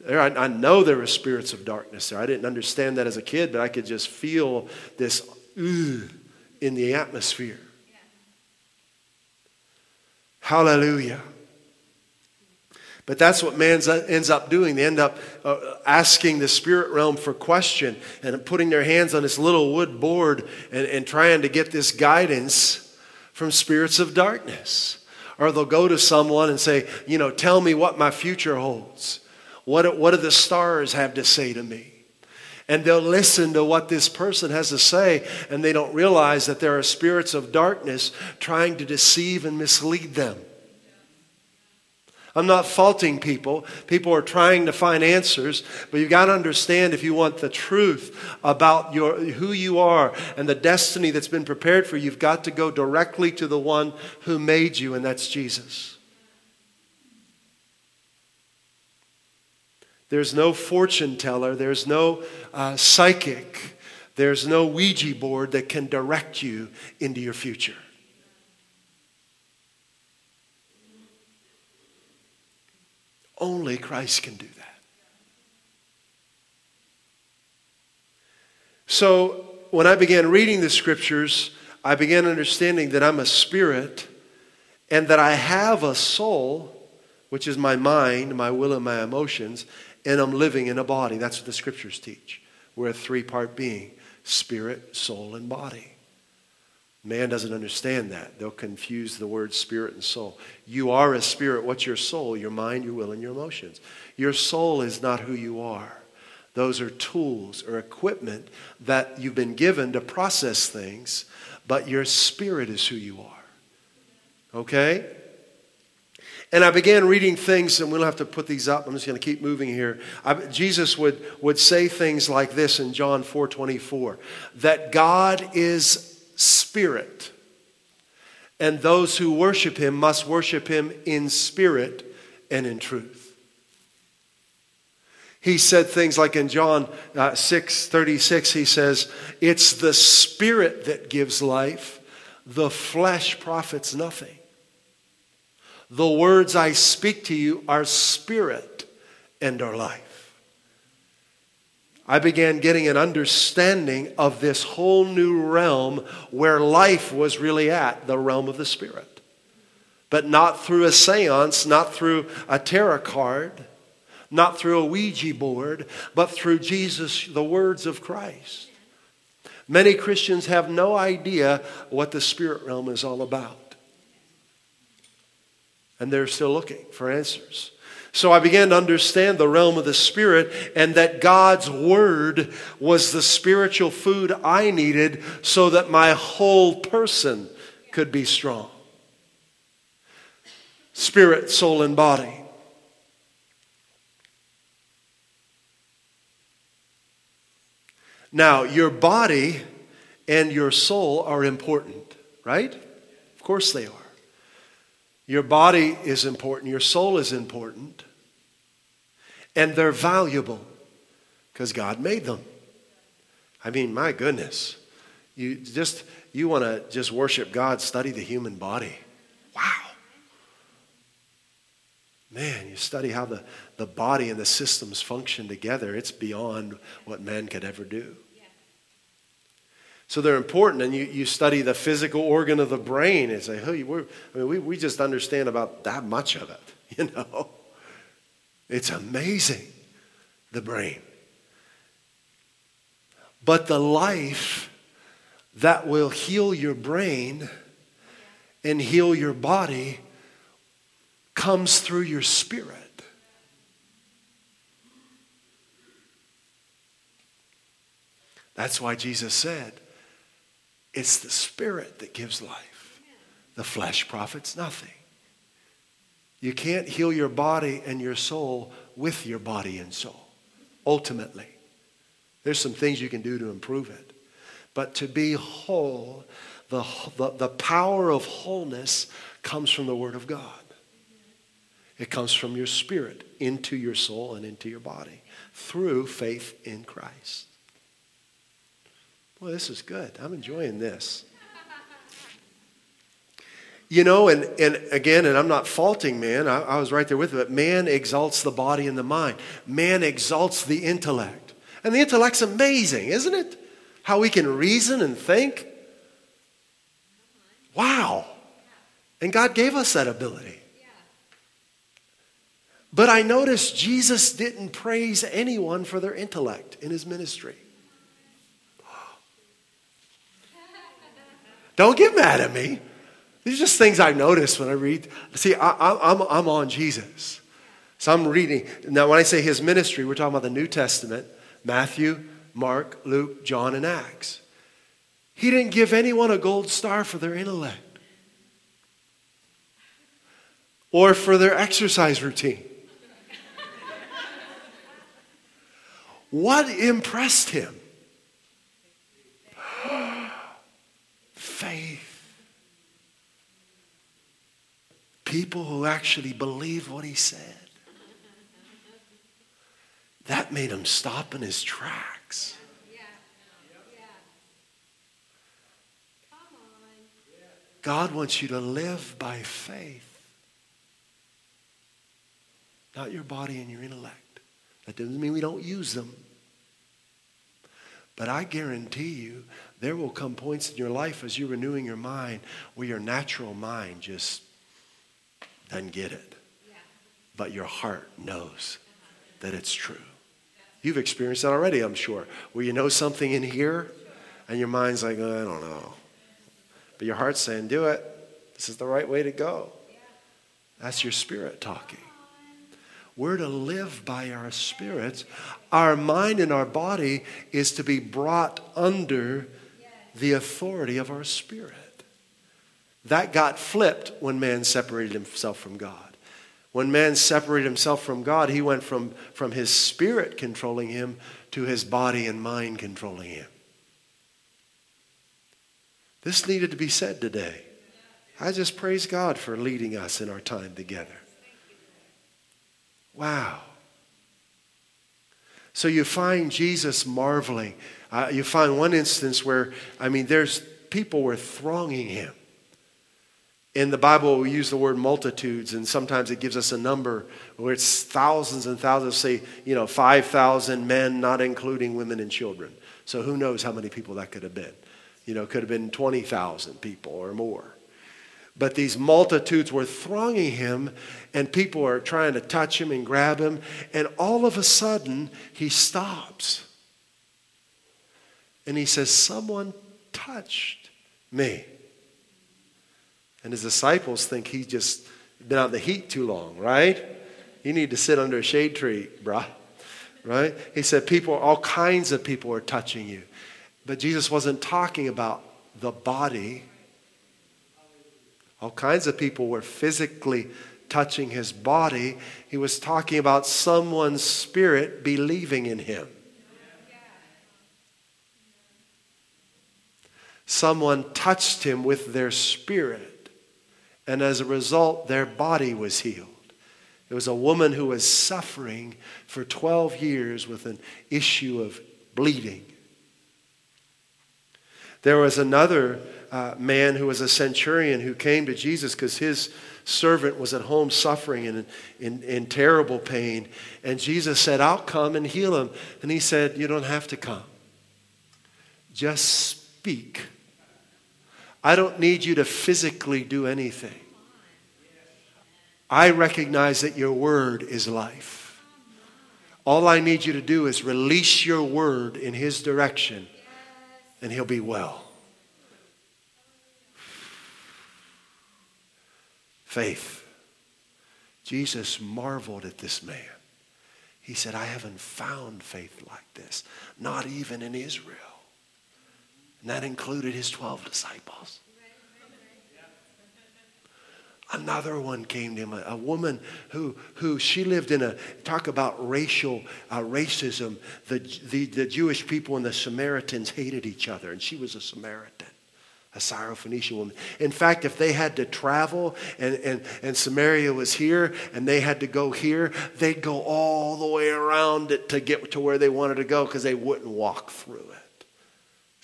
There, I, I know there were spirits of darkness there. I didn't understand that as a kid, but I could just feel this in the atmosphere. Hallelujah. But that's what man ends up doing. They end up uh, asking the spirit realm for question and putting their hands on this little wood board and, and trying to get this guidance from spirits of darkness. Or they'll go to someone and say, you know, tell me what my future holds. What, what do the stars have to say to me? And they'll listen to what this person has to say, and they don't realize that there are spirits of darkness trying to deceive and mislead them. I'm not faulting people. People are trying to find answers, but you've got to understand if you want the truth about your, who you are and the destiny that's been prepared for you, you've got to go directly to the one who made you, and that's Jesus. There's no fortune teller, there's no uh, psychic, there's no Ouija board that can direct you into your future. Only Christ can do that. So when I began reading the scriptures, I began understanding that I'm a spirit and that I have a soul, which is my mind, my will, and my emotions, and I'm living in a body. That's what the scriptures teach. We're a three part being spirit, soul, and body. Man doesn't understand that. They'll confuse the words spirit and soul. You are a spirit. What's your soul? Your mind, your will, and your emotions. Your soul is not who you are. Those are tools or equipment that you've been given to process things, but your spirit is who you are. Okay? And I began reading things, and we'll have to put these up. I'm just going to keep moving here. I, Jesus would, would say things like this in John 4 24 that God is spirit. And those who worship him must worship him in spirit and in truth. He said things like in John uh, 6 36, he says, It's the spirit that gives life, the flesh profits nothing. The words I speak to you are spirit and are life. I began getting an understanding of this whole new realm where life was really at, the realm of the Spirit. But not through a seance, not through a tarot card, not through a Ouija board, but through Jesus, the words of Christ. Many Christians have no idea what the spirit realm is all about. And they're still looking for answers. So I began to understand the realm of the Spirit and that God's Word was the spiritual food I needed so that my whole person could be strong spirit, soul, and body. Now, your body and your soul are important, right? Of course they are. Your body is important, your soul is important, and they're valuable because God made them. I mean, my goodness. You just you want to just worship God, study the human body. Wow. Man, you study how the, the body and the systems function together, it's beyond what man could ever do. So they're important, and you, you study the physical organ of the brain and say, hey, we're, I mean, we, we just understand about that much of it, you know? It's amazing, the brain. But the life that will heal your brain and heal your body comes through your spirit. That's why Jesus said, it's the Spirit that gives life. The flesh profits nothing. You can't heal your body and your soul with your body and soul, ultimately. There's some things you can do to improve it. But to be whole, the, the, the power of wholeness comes from the Word of God. It comes from your spirit into your soul and into your body through faith in Christ. Well, this is good. I'm enjoying this. You know, and, and again, and I'm not faulting man, I, I was right there with it, but man exalts the body and the mind. Man exalts the intellect. And the intellect's amazing, isn't it? How we can reason and think. Wow. And God gave us that ability. But I noticed Jesus didn't praise anyone for their intellect in his ministry. Don't get mad at me. These are just things I notice when I read. See, I, am I'm, I'm on Jesus. So I'm reading. Now, when I say his ministry, we're talking about the New Testament Matthew, Mark, Luke, John, and Acts. He didn't give anyone a gold star for their intellect or for their exercise routine. what impressed him? faith. People who actually believe what he said. That made him stop in his tracks. God wants you to live by faith, not your body and your intellect. That doesn't mean we don't use them. But I guarantee you, there will come points in your life as you're renewing your mind where your natural mind just doesn't get it. But your heart knows that it's true. You've experienced that already, I'm sure, where you know something in here and your mind's like, oh, I don't know. But your heart's saying, do it. This is the right way to go. That's your spirit talking. We're to live by our spirits. Our mind and our body is to be brought under the authority of our spirit. That got flipped when man separated himself from God. When man separated himself from God, he went from, from his spirit controlling him to his body and mind controlling him. This needed to be said today. I just praise God for leading us in our time together. Wow. So you find Jesus marveling. Uh, you find one instance where, I mean, there's people were thronging him. In the Bible, we use the word multitudes, and sometimes it gives us a number where it's thousands and thousands, say, you know, 5,000 men, not including women and children. So who knows how many people that could have been? You know, could have been 20,000 people or more. But these multitudes were thronging him, and people are trying to touch him and grab him. And all of a sudden, he stops. And he says, Someone touched me. And his disciples think he's just Been out in the heat too long, right? You need to sit under a shade tree, bruh. Right? He said, people, all kinds of people are touching you. But Jesus wasn't talking about the body. All kinds of people were physically touching his body. He was talking about someone's spirit believing in him. Someone touched him with their spirit, and as a result, their body was healed. It was a woman who was suffering for 12 years with an issue of bleeding. There was another uh, man who was a centurion who came to Jesus because his servant was at home suffering in, in, in terrible pain. And Jesus said, I'll come and heal him. And he said, You don't have to come. Just speak. I don't need you to physically do anything. I recognize that your word is life. All I need you to do is release your word in his direction, and he'll be well. Faith. Jesus marveled at this man. He said, I haven't found faith like this, not even in Israel. And that included his 12 disciples. Another one came to him, a, woman who, who she lived in a, talk about racial uh, racism. The, the, the Jewish people and the Samaritans hated each other, and she was a Samaritan, a Syrophoenician woman. In fact, if they had to travel and, and, and Samaria was here and they had to go here, they'd go all the way around it to get to where they wanted to go because they wouldn't walk through it.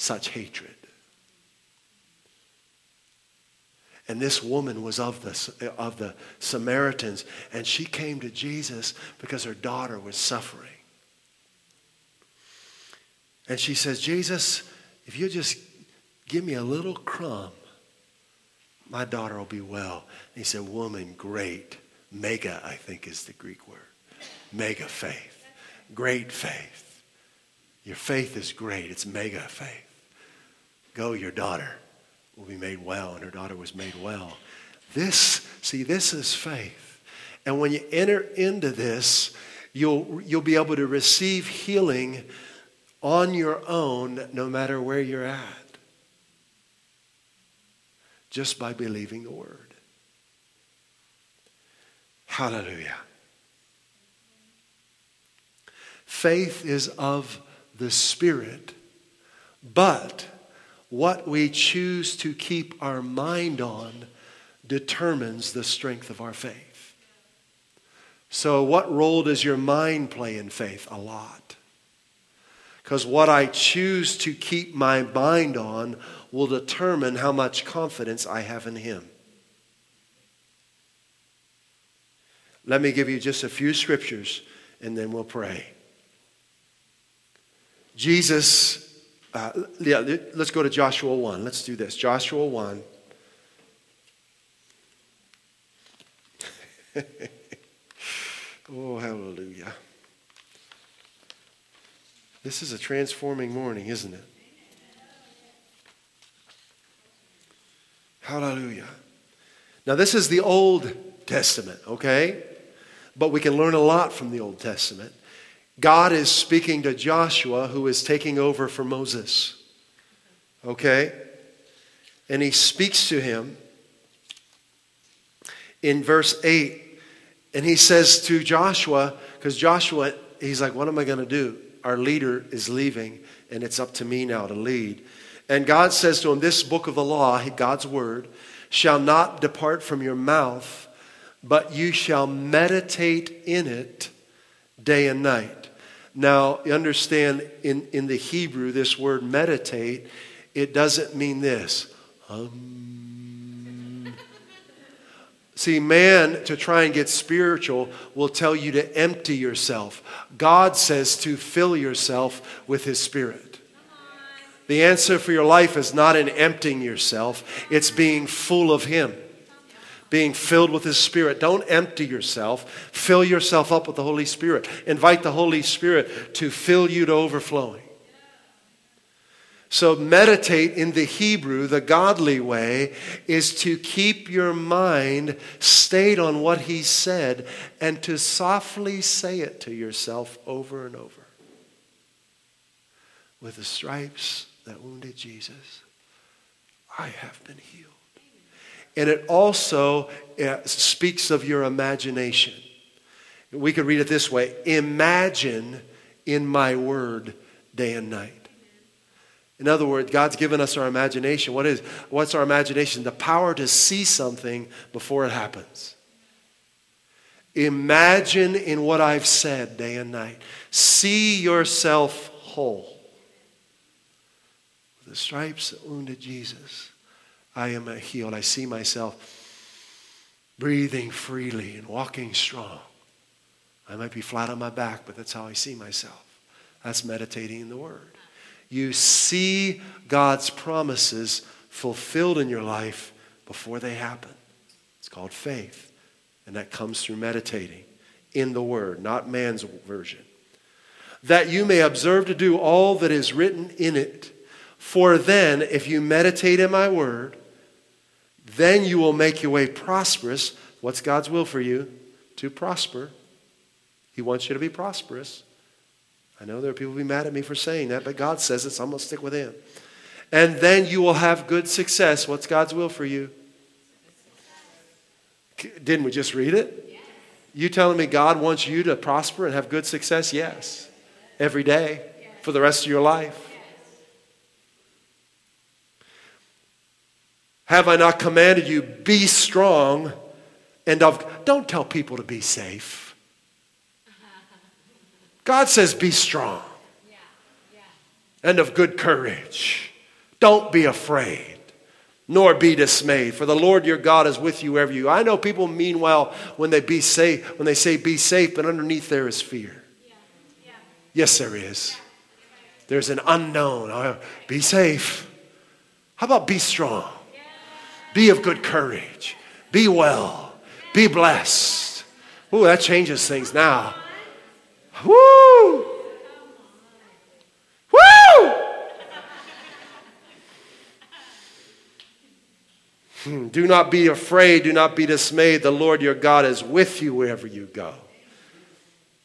Such hatred. And this woman was of the, of the Samaritans, and she came to Jesus because her daughter was suffering. And she says, Jesus, if you just give me a little crumb, my daughter will be well. And he said, Woman, great. Mega, I think, is the Greek word. Mega faith. Great faith. Your faith is great. It's mega faith. Go, your daughter will be made well, and her daughter was made well. This, see, this is faith. And when you enter into this, you'll, you'll be able to receive healing on your own no matter where you're at. Just by believing the word. Hallelujah. Faith is of the Spirit, but what we choose to keep our mind on determines the strength of our faith. So, what role does your mind play in faith? A lot. Because what I choose to keep my mind on will determine how much confidence I have in Him. Let me give you just a few scriptures and then we'll pray. Jesus uh, yeah, let's go to Joshua 1. Let's do this. Joshua 1. oh, hallelujah. This is a transforming morning, isn't it? Hallelujah. Now, this is the Old Testament, okay? But we can learn a lot from the Old Testament. God is speaking to Joshua, who is taking over for Moses. Okay? And he speaks to him in verse 8. And he says to Joshua, because Joshua, he's like, What am I going to do? Our leader is leaving, and it's up to me now to lead. And God says to him, This book of the law, God's word, shall not depart from your mouth, but you shall meditate in it day and night now, you understand in, in the Hebrew, this word meditate, it doesn't mean this. Um. See, man, to try and get spiritual, will tell you to empty yourself. God says to fill yourself with His Spirit. The answer for your life is not in emptying yourself, it's being full of Him being filled with His Spirit. Don't empty yourself. Fill yourself up with the Holy Spirit. Invite the Holy Spirit to fill you to overflowing. So, meditate in the Hebrew, the godly way, is to keep your mind stayed on what he said and to softly say it to yourself over and over. With the stripes that wounded Jesus, I have been healed. And it also uh, speaks of your imagination. We could read it this way Imagine in my word day and night. In other words, God's given us our imagination. What is what's our imagination? The power to see something before it happens. Imagine in what I've said day and night. See yourself whole. The stripes that wounded Jesus, I am healed. I see myself breathing freely and walking strong. I might be flat on my back, but that's how I see myself. That's meditating in the Word you see God's promises fulfilled in your life before they happen. It's called faith. And that comes through meditating in the Word, not man's version. That you may observe to do all that is written in it. For then, if you meditate in my Word, then you will make your way prosperous. What's God's will for you? To prosper. He wants you to be prosperous. I know there are people who be mad at me for saying that, but God says it, so I'm going to stick with Him. And then you will have good success. What's God's will for you? Didn't we just read it? You telling me God wants you to prosper and have good success? Yes. Every day for the rest of your life. Have I not commanded you, be strong and of. Don't tell people to be safe. God says, be strong and of good courage. Don't be afraid, nor be dismayed, for the Lord your God is with you wherever you. I know people mean well when they be safe, when they say be safe, but underneath there is fear. Yes, there is. There's an unknown. Oh, be safe. How about be strong? Be of good courage. Be well. Be blessed. Ooh, that changes things now. Woo! Woo! Hmm, do not be afraid. Do not be dismayed. The Lord your God is with you wherever you go.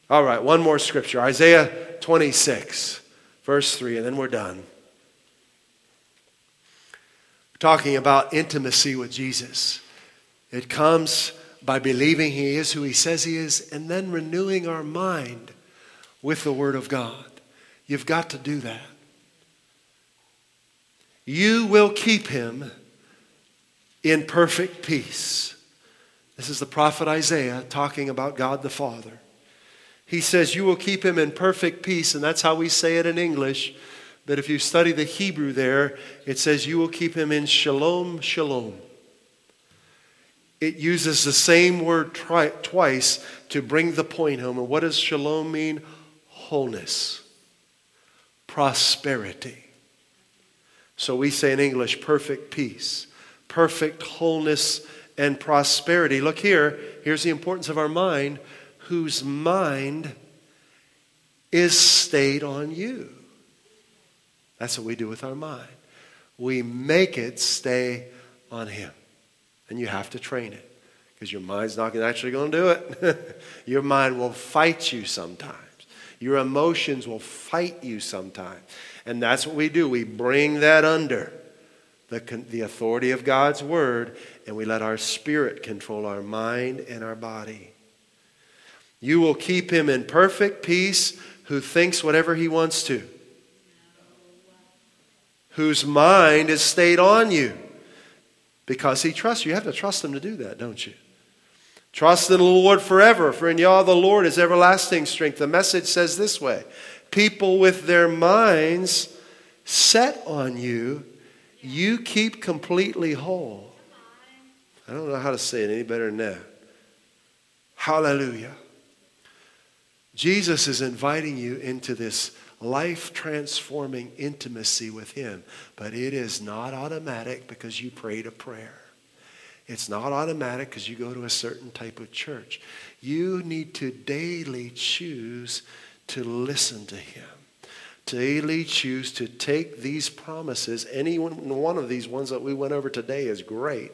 All right, one more scripture Isaiah 26, verse 3, and then we're done. Talking about intimacy with Jesus. It comes by believing he is who he says he is and then renewing our mind with the Word of God. You've got to do that. You will keep him in perfect peace. This is the prophet Isaiah talking about God the Father. He says, You will keep him in perfect peace, and that's how we say it in English. But if you study the Hebrew there, it says, You will keep him in shalom, shalom. It uses the same word tri- twice to bring the point home. And what does shalom mean? wholeness, prosperity. So we say in English, perfect peace, perfect wholeness, and prosperity. Look here, here's the importance of our mind, whose mind is stayed on you. That's what we do with our mind. We make it stay on Him. And you have to train it because your mind's not actually going to do it. your mind will fight you sometimes. Your emotions will fight you sometimes. And that's what we do. We bring that under the, the authority of God's word, and we let our spirit control our mind and our body. You will keep him in perfect peace who thinks whatever he wants to, whose mind is stayed on you because he trusts you. You have to trust him to do that, don't you? Trust in the Lord forever, for in Yah the Lord is everlasting strength. The message says this way People with their minds set on you, you keep completely whole. I don't know how to say it any better than that. Hallelujah. Jesus is inviting you into this life transforming intimacy with Him, but it is not automatic because you prayed a prayer. It's not automatic because you go to a certain type of church. You need to daily choose to listen to Him, daily choose to take these promises, any one of these ones that we went over today is great.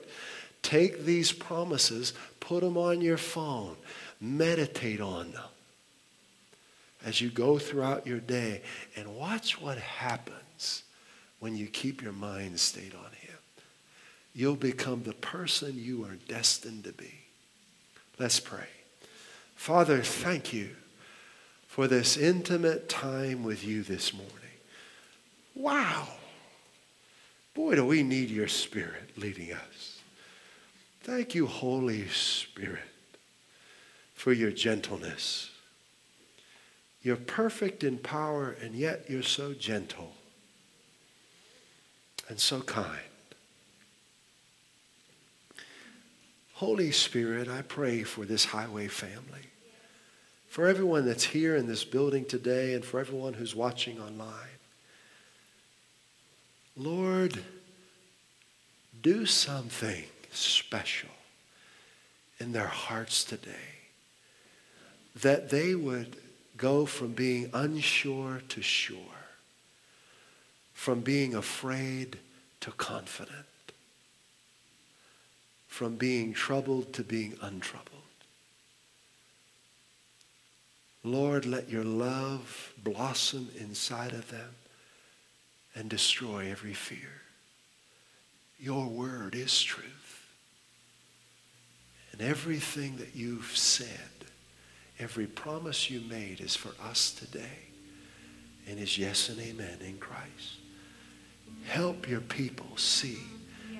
Take these promises, put them on your phone, meditate on them as you go throughout your day, and watch what happens when you keep your mind stayed on Him. You'll become the person you are destined to be. Let's pray. Father, thank you for this intimate time with you this morning. Wow. Boy, do we need your Spirit leading us. Thank you, Holy Spirit, for your gentleness. You're perfect in power, and yet you're so gentle and so kind. Holy Spirit, I pray for this highway family for everyone that's here in this building today and for everyone who's watching online. Lord, do something special in their hearts today that they would go from being unsure to sure, from being afraid to confident, from being troubled to being untroubled. Lord, let your love blossom inside of them and destroy every fear. Your word is truth. And everything that you've said, every promise you made is for us today and is yes and amen in Christ. Help your people see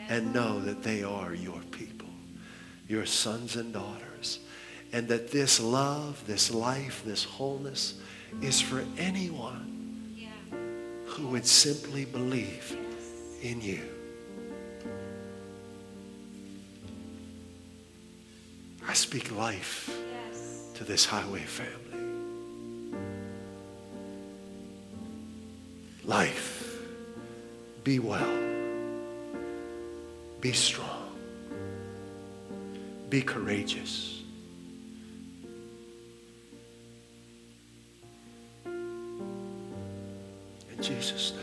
and know that they are your people, your sons and daughters and that this love, this life, this wholeness is for anyone who would simply believe in you. I speak life to this highway family. Life. Be well. Be strong. Be courageous. In Jesus' name.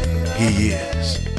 He is.